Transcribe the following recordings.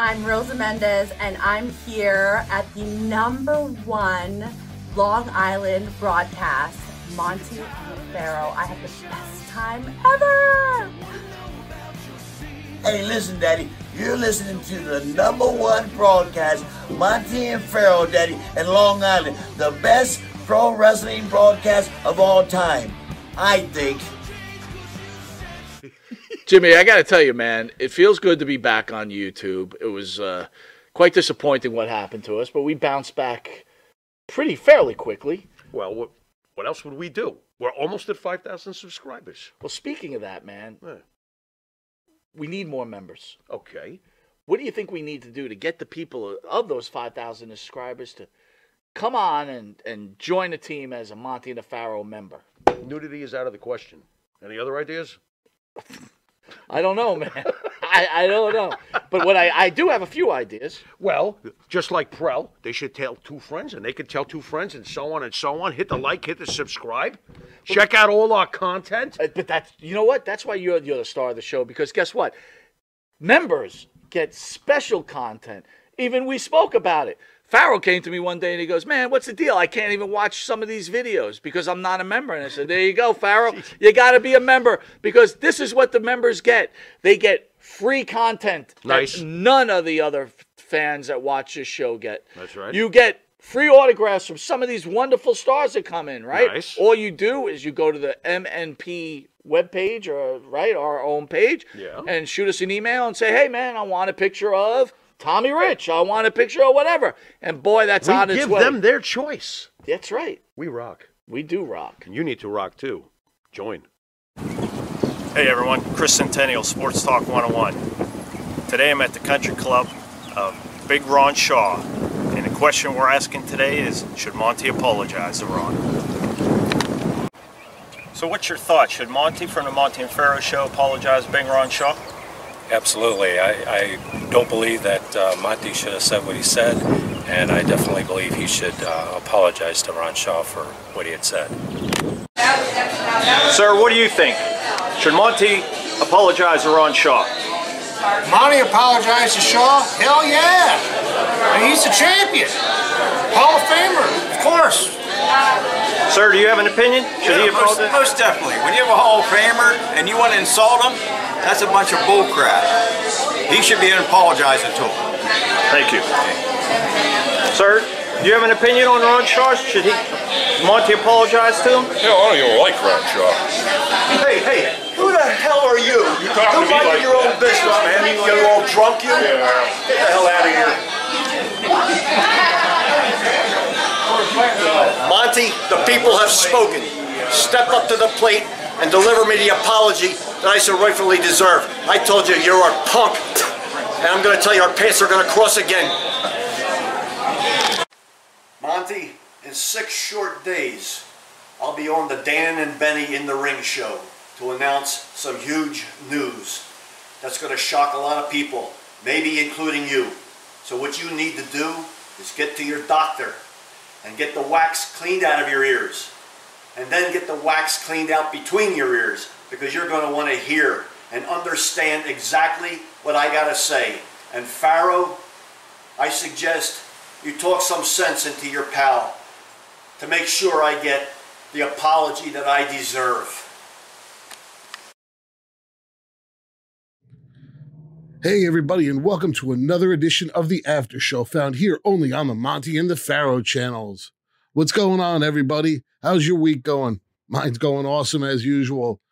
I'm Rosa Mendez, and I'm here at the number one Long Island broadcast, Monty and Pharaoh. I had the best time ever. Hey, listen, Daddy. You're listening to the number one broadcast, Monty and Pharaoh, Daddy, in Long Island. The best pro wrestling broadcast of all time. I think. Jimmy, I got to tell you, man, it feels good to be back on YouTube. It was uh, quite disappointing what happened to us, but we bounced back pretty fairly quickly. Well, what, what else would we do? We're almost at 5,000 subscribers. Well, speaking of that, man, we need more members. Okay. What do you think we need to do to get the people of those 5,000 subscribers to come on and, and join the team as a Monty and Pharaoh member? Nudity is out of the question. Any other ideas? I don't know, man. I, I don't know. But what I, I do have a few ideas. Well, just like Prell, they should tell two friends, and they could tell two friends, and so on and so on. Hit the like, hit the subscribe. Check out all our content. Uh, But that's you know what? That's why you're you're the star of the show because guess what? Members get special content. Even we spoke about it. Farrell came to me one day and he goes, "Man, what's the deal? I can't even watch some of these videos because I'm not a member." And I said, "There you go, Farrell. You got to be a member because this is what the members get. They get free content Nice. that none of the other fans that watch this show get. That's right. You get free autographs from some of these wonderful stars that come in, right? Nice. All you do is you go to the MNP webpage or right our own page Yeah. and shoot us an email and say, "Hey man, I want a picture of Tommy Rich. I want a picture or whatever." And boy, that's we on its give them their choice. That's right. We rock. We do rock. And you need to rock too. Join. Hey everyone, Chris Centennial, Sports Talk 101. Today I'm at the Country Club of Big Ron Shaw, and the question we're asking today is Should Monty apologize to Ron? So, what's your thought? Should Monty from the Monty and Pharaoh show apologize to Big Ron Shaw? Absolutely. I, I don't believe that uh, Monty should have said what he said, and I definitely believe he should uh, apologize to Ron Shaw for what he had said. Sir, what do you think? Should Monty apologize to Ron Shaw? Monty apologized to Shaw? Hell yeah! I mean, he's the champion. Hall of Famer, of course. Sir, do you have an opinion? Should he Yeah, most, apologize? most definitely. When you have a Hall of Famer and you want to insult him, that's a bunch of bull crap. He should be apologizing to him. Thank you. Sir, do you have an opinion on Ron Shaw? Should he Monty apologize to him? Hell, I don't even like Ron Shaw. Hey, hey, who the hell are you? You talking to me like your own business, man. You, you're all drunk, you? Yeah. Get the hell out of here. Monty, the people have spoken. Step up to the plate and deliver me the apology that I so rightfully deserve. I told you you're a punk. And I'm going to tell you our paths are going to cross again. Monty, in six short days, I'll be on the Dan and Benny in the Ring show to announce some huge news that's going to shock a lot of people, maybe including you. So what you need to do is get to your doctor and get the wax cleaned out of your ears. And then get the wax cleaned out between your ears because you're going to want to hear and understand exactly what I got to say. And Pharaoh, I suggest you talk some sense into your pal to make sure I get the apology that I deserve. Hey, everybody, and welcome to another edition of the After Show found here only on the Monty and the Pharaoh channels. What's going on, everybody? How's your week going? Mine's going awesome as usual.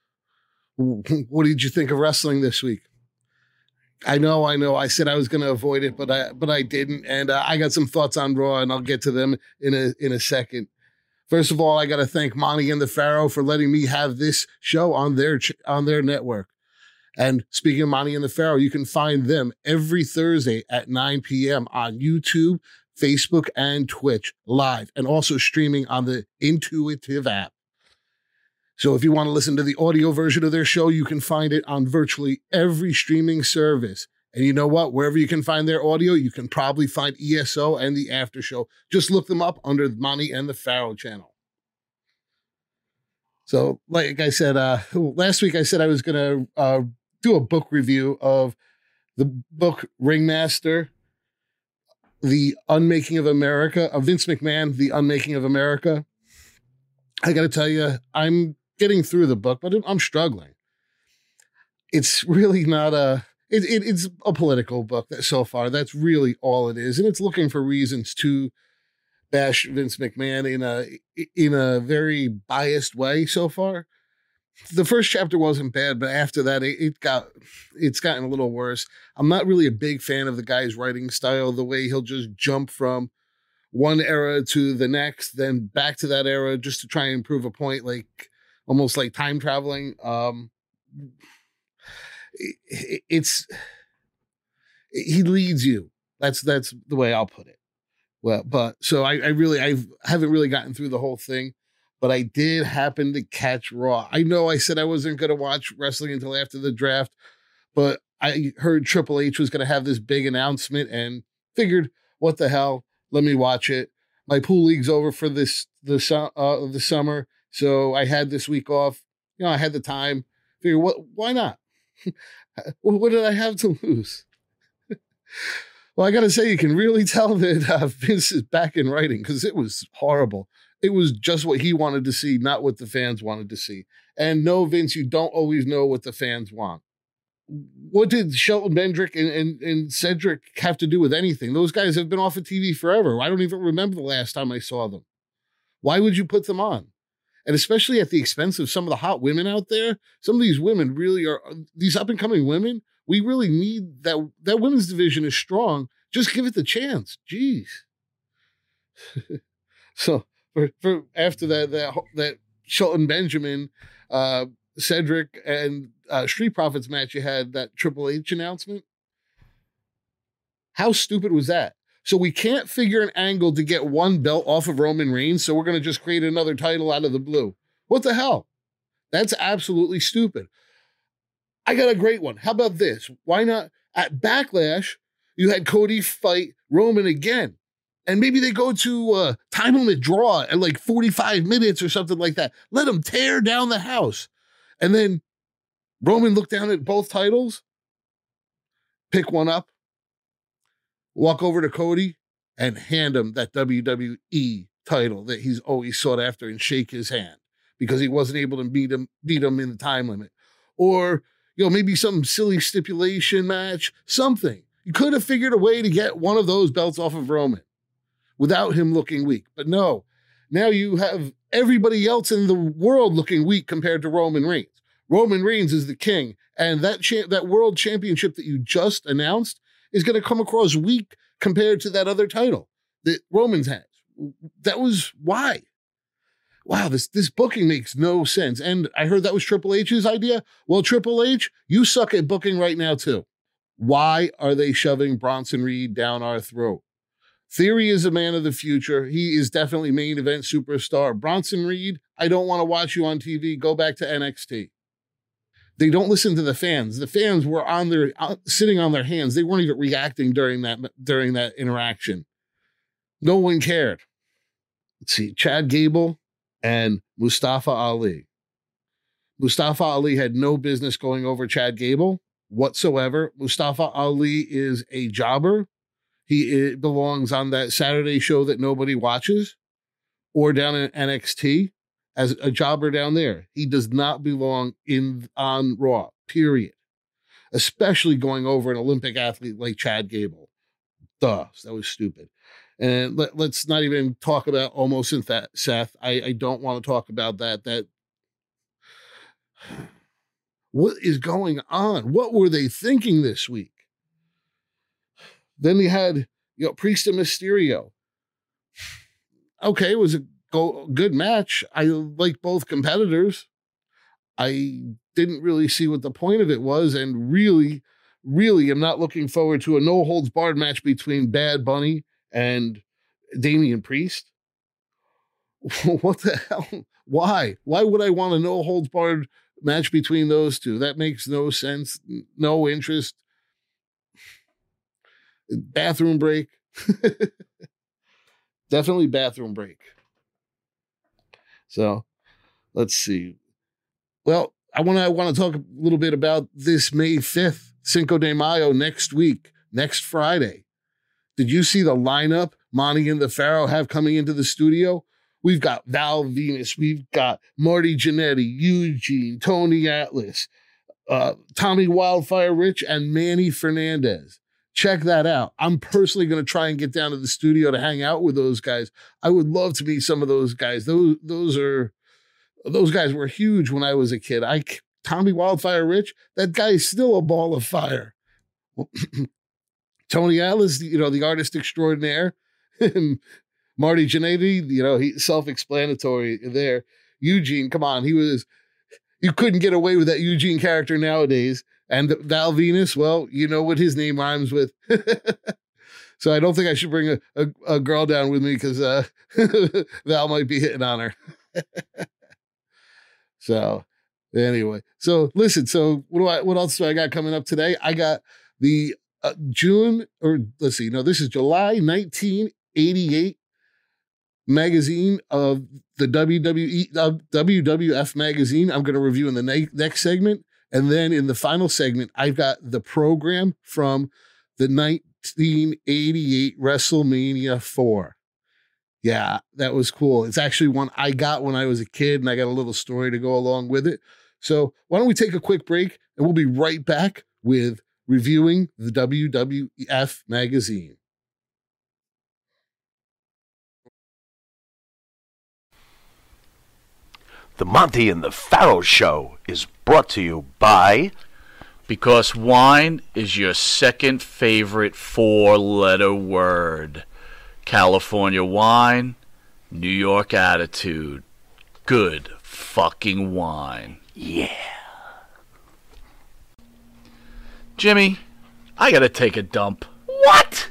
What did you think of wrestling this week? I know, I know. I said I was going to avoid it, but I but I didn't, and uh, I got some thoughts on Raw, and I'll get to them in a in a second. First of all, I got to thank Monty and the Pharaoh for letting me have this show on their ch- on their network. And speaking of Monty and the Pharaoh, you can find them every Thursday at 9 p.m. on YouTube, Facebook, and Twitch live, and also streaming on the Intuitive app. So if you want to listen to the audio version of their show, you can find it on virtually every streaming service. And you know what? Wherever you can find their audio, you can probably find ESO and the After Show. Just look them up under Monty and the Pharaoh channel. So, like I said, uh, last week I said I was going to uh, do a book review of the book Ringmaster, The Unmaking of America, of Vince McMahon, The Unmaking of America. I got to tell you, I'm getting through the book, but I'm struggling. It's really not a. It, it, it's a political book so far. That's really all it is, and it's looking for reasons to bash Vince McMahon in a in a very biased way so far. The first chapter wasn't bad, but after that, it, it got it's gotten a little worse. I'm not really a big fan of the guy's writing style. The way he'll just jump from one era to the next, then back to that era just to try and prove a point, like almost like time traveling. Um, it, it's he leads you. That's that's the way I'll put it. Well, but so I, I really I haven't really gotten through the whole thing, but I did happen to catch Raw. I know I said I wasn't going to watch wrestling until after the draft, but I heard Triple H was going to have this big announcement and figured, what the hell? Let me watch it. My pool league's over for this the uh, the summer, so I had this week off. You know, I had the time. Figure what? Why not? what did I have to lose? well, I got to say, you can really tell that uh, Vince is back in writing because it was horrible. It was just what he wanted to see, not what the fans wanted to see. And no, Vince, you don't always know what the fans want. What did Shelton Bendrick and, and, and Cedric have to do with anything? Those guys have been off of TV forever. I don't even remember the last time I saw them. Why would you put them on? and especially at the expense of some of the hot women out there. Some of these women really are uh, these up and coming women. We really need that. That women's division is strong. Just give it the chance. Jeez. so for, for after that that that Shelton Benjamin, uh, Cedric and uh, Street Profits match, you had that Triple H announcement. How stupid was that? So we can't figure an angle to get one belt off of Roman Reigns. So we're going to just create another title out of the blue. What the hell? That's absolutely stupid. I got a great one. How about this? Why not at Backlash? You had Cody fight Roman again. And maybe they go to a time limit draw at like 45 minutes or something like that. Let them tear down the house. And then Roman look down at both titles, pick one up, walk over to Cody and hand him that WWE title that he's always sought after and shake his hand because he wasn't able to beat him beat him in the time limit. Or, you know, maybe some silly stipulation match, something. You could have figured a way to get one of those belts off of Roman without him looking weak. But no, now you have everybody else in the world looking weak compared to Roman Reigns. Roman Reigns is the king, and that cha- that world championship that you just announced is going to come across weak compared to that other title that Romans has. That was why. Wow, this this booking makes no sense. And I heard that was Triple H's idea. Well, Triple H, you suck at booking right now too. Why are they shoving Bronson Reed down our throat? Theory is a man of the future. He is definitely main event superstar. Bronson Reed, I don't want to watch you on TV. Go back to NXT. They don't listen to the fans. The fans were on their uh, sitting on their hands. They weren't even reacting during that during that interaction. No one cared. Let's see, Chad Gable and Mustafa Ali. Mustafa Ali had no business going over Chad Gable whatsoever. Mustafa Ali is a jobber. He eh, belongs on that Saturday show that nobody watches or down in NXT as a jobber down there. He does not belong in on Raw, period. Especially going over an Olympic athlete like Chad Gable. Duh, that was stupid. And let, us not even talk about almost in that Seth. I, I don't want to talk about that. That what is going on? What were they thinking this week? Then they had you know Priest and Mysterio. Okay, it was a go good match. I like both competitors. I didn't really see what the point of it was, and really, really am not looking forward to a no holds barred match between Bad Bunny and Damian Priest. what the hell? Why? Why would I want a no holds barred match between those two? That makes no sense. No interest. Bathroom break. Definitely bathroom break. So let's see. Well, I want to I want to talk a little bit about this May 5th Cinco de Mayo next week, next Friday. Did you see the lineup Monty and the Pharaoh have coming into the studio? We've got Val Venis, we've got Marty Jannetty, Eugene, Tony Atlas, uh, Tommy Wildfire Rich, and Manny Fernandez. Check that out. I'm personally going to try and get down to the studio to hang out with those guys. I would love to meet some of those guys. Those those are those guys were huge when I was a kid. I Tommy Wildfire Rich, that guy is still a ball of fire. Tony Atlas, you know, the artist extraordinaire. Marty Jannetty, you know, he self-explanatory there. Eugene, come on, he was you couldn't get away with that Eugene character nowadays. And Val Venis, well, you know what his name rhymes with. so I don't think I should bring a, a, a girl down with me because uh, Val might be hitting on her. so anyway, so listen, so what do I what else do I got coming up today? I got the uh, June or let's see, no, this is July 1988 magazine of the WWE uh, WWF magazine. I'm going to review in the ne- next segment, and then in the final segment, I've got the program from the 1988 WrestleMania 4. Yeah, that was cool. It's actually one I got when I was a kid, and I got a little story to go along with it. So, why don't we take a quick break and we'll be right back with reviewing the WWF magazine. The Monty and the Pharaoh Show is brought to you by. Because wine is your second favorite four letter word. California wine, New York attitude. Good fucking wine. Yeah. Jimmy, I gotta take a dump. What?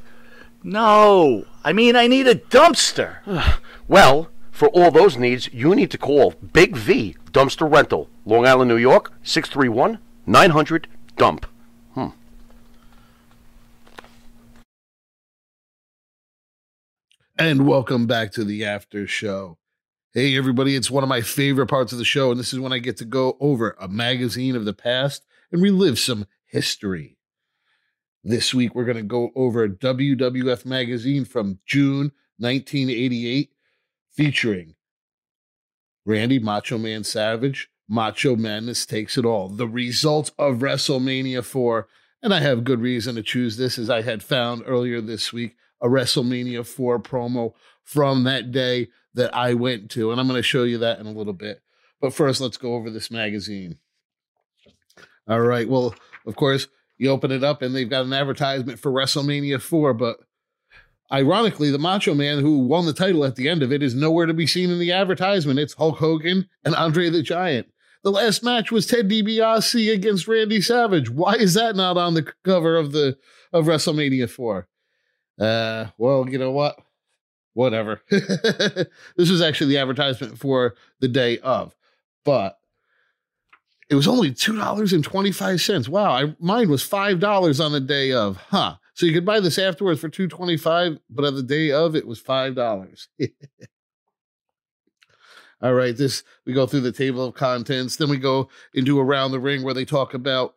No, I mean, I need a dumpster. well, for all those needs, you need to call Big V Dumpster Rental, Long Island, New York, 631 900 Dump. Hmm. And welcome back to the after show. Hey, everybody, it's one of my favorite parts of the show, and this is when I get to go over a magazine of the past and relive some history. This week, we're going to go over WWF magazine from June 1988, featuring Randy Macho Man Savage, Macho Madness Takes It All, the result of WrestleMania 4. And I have good reason to choose this, as I had found earlier this week a WrestleMania 4 promo from that day that I went to. And I'm going to show you that in a little bit. But first, let's go over this magazine. All right. Well, of course, you open it up and they've got an advertisement for WrestleMania 4, but ironically, the Macho Man who won the title at the end of it is nowhere to be seen in the advertisement. It's Hulk Hogan and Andre the Giant. The last match was Ted DiBiase against Randy Savage. Why is that not on the cover of the of WrestleMania 4? Uh, well, you know what? Whatever. this was actually the advertisement for the day of, but it was only two dollars and twenty five cents. Wow, I, mine was five dollars on the day of, huh? So you could buy this afterwards for two twenty five, but on the day of, it was five dollars. All right, this we go through the table of contents, then we go into around the ring where they talk about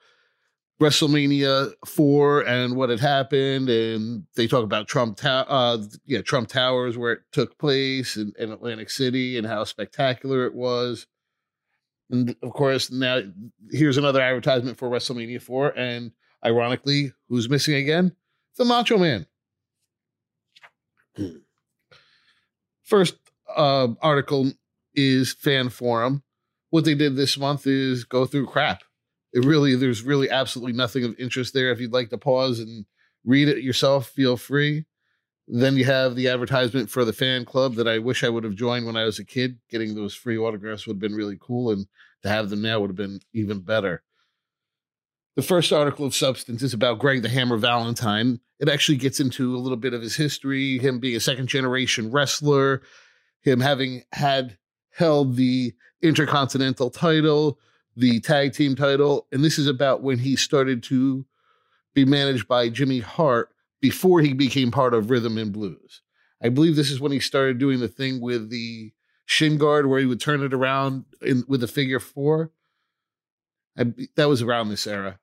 WrestleMania four and what had happened, and they talk about Trump Tower, uh, yeah, Trump Towers where it took place in, in Atlantic City and how spectacular it was. And of course, now here's another advertisement for WrestleMania 4. And ironically, who's missing again? The Macho Man. First uh, article is Fan Forum. What they did this month is go through crap. It really, there's really absolutely nothing of interest there. If you'd like to pause and read it yourself, feel free. Then you have the advertisement for the fan club that I wish I would have joined when I was a kid. Getting those free autographs would have been really cool, and to have them now would have been even better. The first article of substance is about Greg the Hammer Valentine. It actually gets into a little bit of his history, him being a second generation wrestler, him having had held the Intercontinental title, the tag team title, and this is about when he started to be managed by Jimmy Hart before he became part of Rhythm and Blues. I believe this is when he started doing the thing with the shin guard where he would turn it around in, with a figure four. I, that was around this era.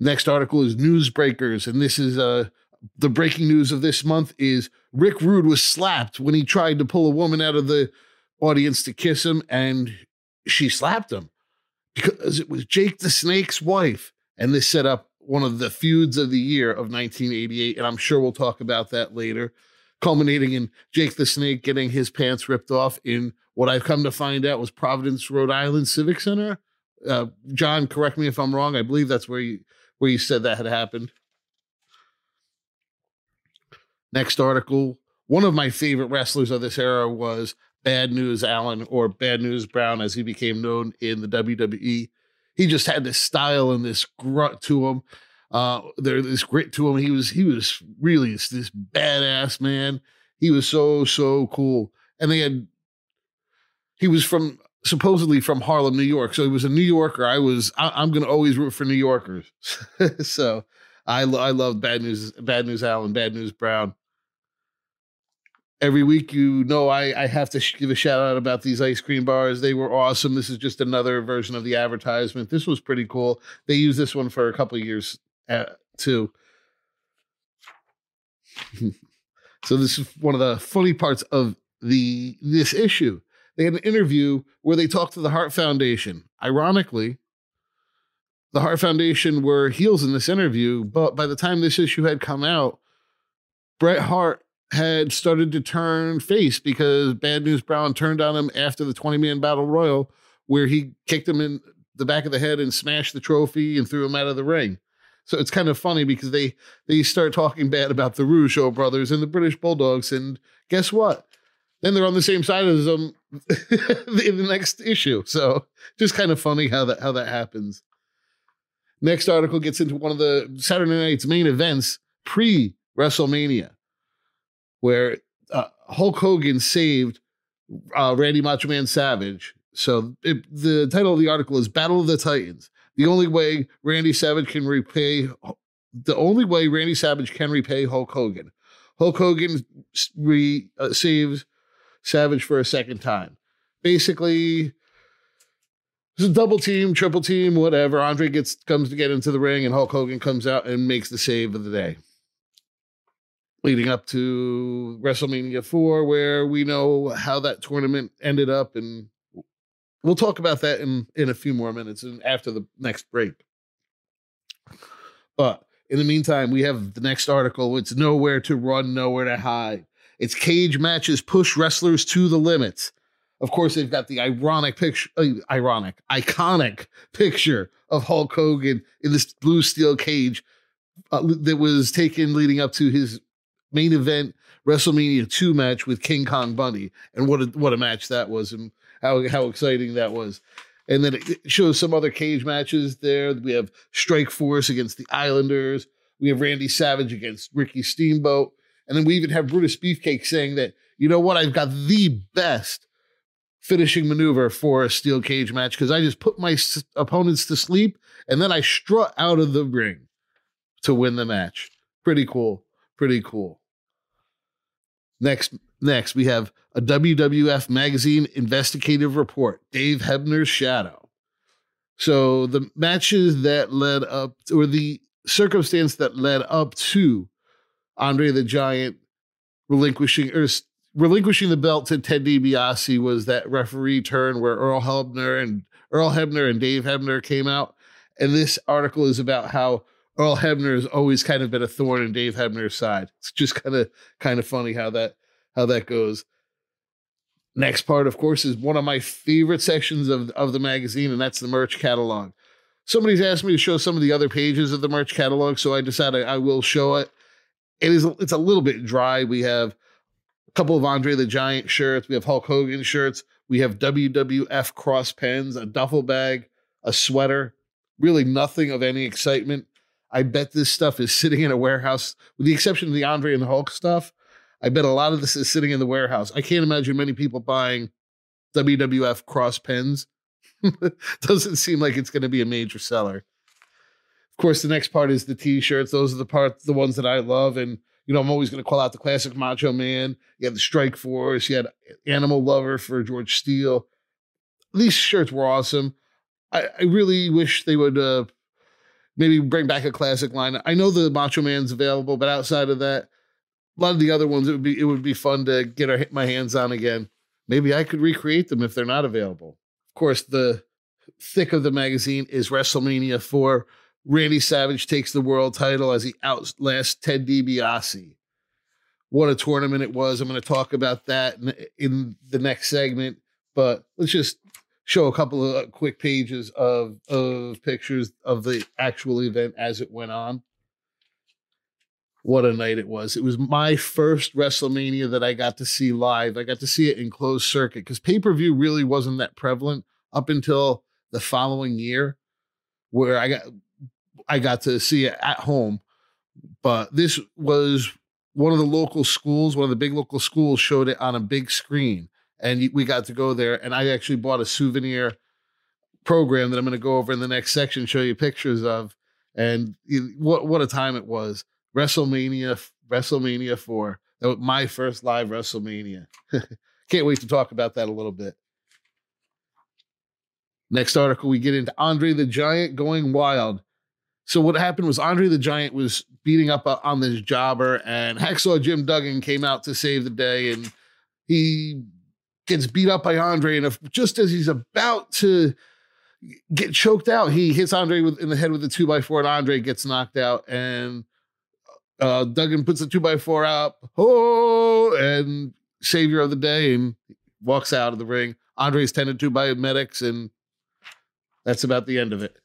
Next article is Newsbreakers, and this is uh, the breaking news of this month is Rick Rude was slapped when he tried to pull a woman out of the audience to kiss him, and she slapped him because it was Jake the Snake's wife. And this set up one of the feuds of the year of 1988, and I'm sure we'll talk about that later, culminating in Jake the Snake getting his pants ripped off in what I've come to find out was Providence, Rhode Island Civic Center. Uh, John, correct me if I'm wrong. I believe that's where you where you said that had happened. Next article. One of my favorite wrestlers of this era was Bad News Allen or Bad News Brown, as he became known in the WWE. He just had this style and this grunt to him. Uh, there, this grit to him. He was he was really this, this badass man. He was so so cool, and they had. He was from supposedly from Harlem, New York. So he was a New Yorker. I was. I, am going to always root for New Yorkers. so I I love Bad News Bad News Allen, Bad News Brown every week you know I, I have to give a shout out about these ice cream bars they were awesome this is just another version of the advertisement this was pretty cool they used this one for a couple years uh, too so this is one of the funny parts of the this issue they had an interview where they talked to the Hart Foundation ironically the Hart Foundation were heels in this interview but by the time this issue had come out Bret Hart had started to turn face because Bad News Brown turned on him after the 20 man battle royal, where he kicked him in the back of the head and smashed the trophy and threw him out of the ring. So it's kind of funny because they they start talking bad about the Rougeau brothers and the British Bulldogs, and guess what? Then they're on the same side as them in the next issue. So just kind of funny how that how that happens. Next article gets into one of the Saturday night's main events pre WrestleMania where uh, Hulk Hogan saved uh, Randy Macho Man Savage. So it, the title of the article is Battle of the Titans. The only way Randy Savage can repay the only way Randy Savage can repay Hulk Hogan. Hulk Hogan re, uh, saves Savage for a second time. Basically, it's a double team, triple team, whatever. Andre gets comes to get into the ring, and Hulk Hogan comes out and makes the save of the day leading up to WrestleMania 4, where we know how that tournament ended up. And we'll talk about that in, in a few more minutes and after the next break. But in the meantime, we have the next article. It's Nowhere to Run, Nowhere to Hide. It's cage matches push wrestlers to the limits. Of course, they've got the ironic picture, uh, ironic, iconic picture of Hulk Hogan in this blue steel cage uh, that was taken leading up to his main event WrestleMania 2 match with King Kong Bundy. And what a, what a match that was and how, how exciting that was. And then it shows some other cage matches there. We have Strike Force against the Islanders. We have Randy Savage against Ricky Steamboat. And then we even have Brutus Beefcake saying that, you know what, I've got the best finishing maneuver for a steel cage match because I just put my s- opponents to sleep and then I strut out of the ring to win the match. Pretty cool. Pretty cool. Next, next we have a WWF magazine investigative report, Dave Hebner's Shadow. So the matches that led up, or the circumstance that led up to Andre the Giant relinquishing er, or relinquishing the belt to Ted DiBiase was that referee turn where Earl Hebner and Earl Hebner and Dave Hebner came out. And this article is about how Earl Hebner has always kind of been a thorn in Dave Hebner's side. It's just kind of kind of funny how that how that goes. Next part, of course, is one of my favorite sections of, of the magazine, and that's the merch catalog. Somebody's asked me to show some of the other pages of the merch catalog, so I decided I will show it. It is it's a little bit dry. We have a couple of Andre the Giant shirts, we have Hulk Hogan shirts, we have WWF cross pens, a duffel bag, a sweater. Really nothing of any excitement. I bet this stuff is sitting in a warehouse, with the exception of the Andre and the Hulk stuff. I bet a lot of this is sitting in the warehouse. I can't imagine many people buying WWF cross pens. Doesn't seem like it's going to be a major seller. Of course, the next part is the t-shirts. Those are the part, the ones that I love, and you know I'm always going to call out the classic Macho Man. You had the Strike Force. You had Animal Lover for George Steele. These shirts were awesome. I, I really wish they would uh, maybe bring back a classic line. I know the Macho Man's available, but outside of that, a lot of the other ones it would be it would be fun to get our, my hands on again. Maybe I could recreate them if they're not available. Of course, the thick of the magazine is WrestleMania 4. Randy Savage takes the world title as he outlasts Ted DiBiase. What a tournament it was. I'm going to talk about that in, in the next segment, but let's just show a couple of uh, quick pages of of pictures of the actual event as it went on. What a night it was. It was my first WrestleMania that I got to see live. I got to see it in closed circuit because pay-per-view really wasn't that prevalent up until the following year where I got I got to see it at home. But this was one of the local schools, one of the big local schools showed it on a big screen and we got to go there. And I actually bought a souvenir program that I'm going to go over in the next section, show you pictures of. And what what a time it was! WrestleMania, WrestleMania four. That was my first live WrestleMania. Can't wait to talk about that a little bit. Next article, we get into Andre the Giant going wild. So what happened was Andre the Giant was beating up uh, on this jobber, and Hacksaw Jim Duggan came out to save the day, and he gets beat up by Andre, and if, just as he's about to get choked out, he hits Andre with, in the head with a two by four, and Andre gets knocked out. And uh, Duggan puts the two by four up, oh, and savior of the day, and walks out of the ring. Andre's tended to by medics, and that's about the end of it.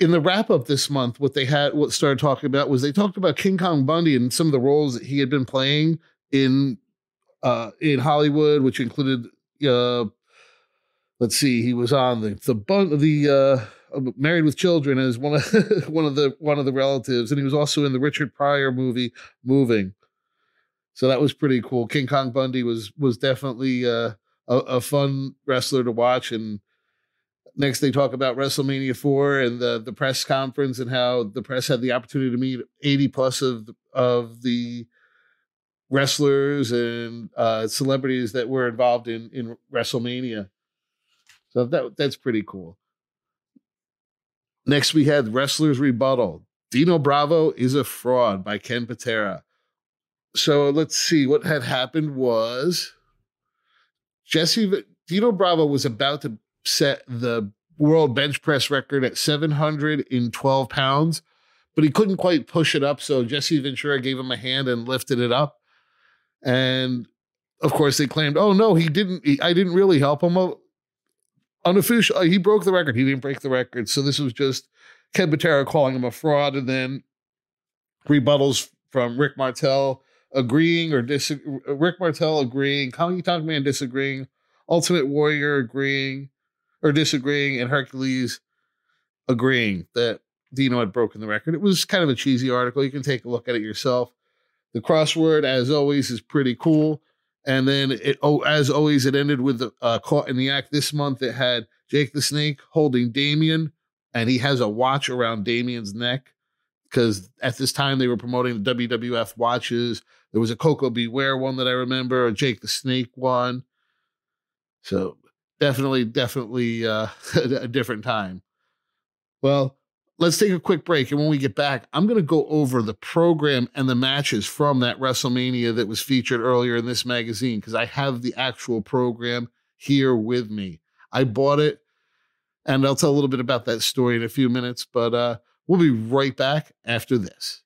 In the wrap up this month, what they had, what started talking about was they talked about King Kong Bundy and some of the roles that he had been playing in uh, in Hollywood, which included, uh, let's see, he was on the the bun- the uh, Married with Children as one of one of the one of the relatives, and he was also in the Richard Pryor movie Moving. So that was pretty cool. King Kong Bundy was was definitely uh, a, a fun wrestler to watch, and next they talk about WrestleMania 4 and the the press conference and how the press had the opportunity to meet 80 plus of of the wrestlers and uh, celebrities that were involved in in WrestleMania. So that that's pretty cool. Next, we had Wrestlers Rebuttal. Dino Bravo is a fraud by Ken Patera. So let's see what had happened was Jesse Dino Bravo was about to set the world bench press record at 712 pounds, but he couldn't quite push it up. So Jesse Ventura gave him a hand and lifted it up. And of course, they claimed, "Oh no, he didn't. He, I didn't really help him." Unofficial, he broke the record. He didn't break the record. So this was just Ken Patera calling him a fraud, and then rebuttals from Rick Martel agreeing or disagreeing. Rick Martel agreeing, Honky Tonk Man disagreeing, Ultimate Warrior agreeing or disagreeing, and Hercules agreeing that Dino had broken the record. It was kind of a cheesy article. You can take a look at it yourself. The crossword, as always, is pretty cool. And then it, oh, as always, it ended with the uh, caught in the act. This month, it had Jake the Snake holding Damien, and he has a watch around Damien's neck because at this time they were promoting the WWF watches. There was a Koko B. Ware one that I remember, a Jake the Snake one. So definitely, definitely uh, a different time. Well, let's take a quick break. And when we get back, I'm going to go over the program and the matches from that WrestleMania that was featured earlier in this magazine because I have the actual program here with me. I bought it and I'll tell a little bit about that story in a few minutes, but uh, we'll be right back after this.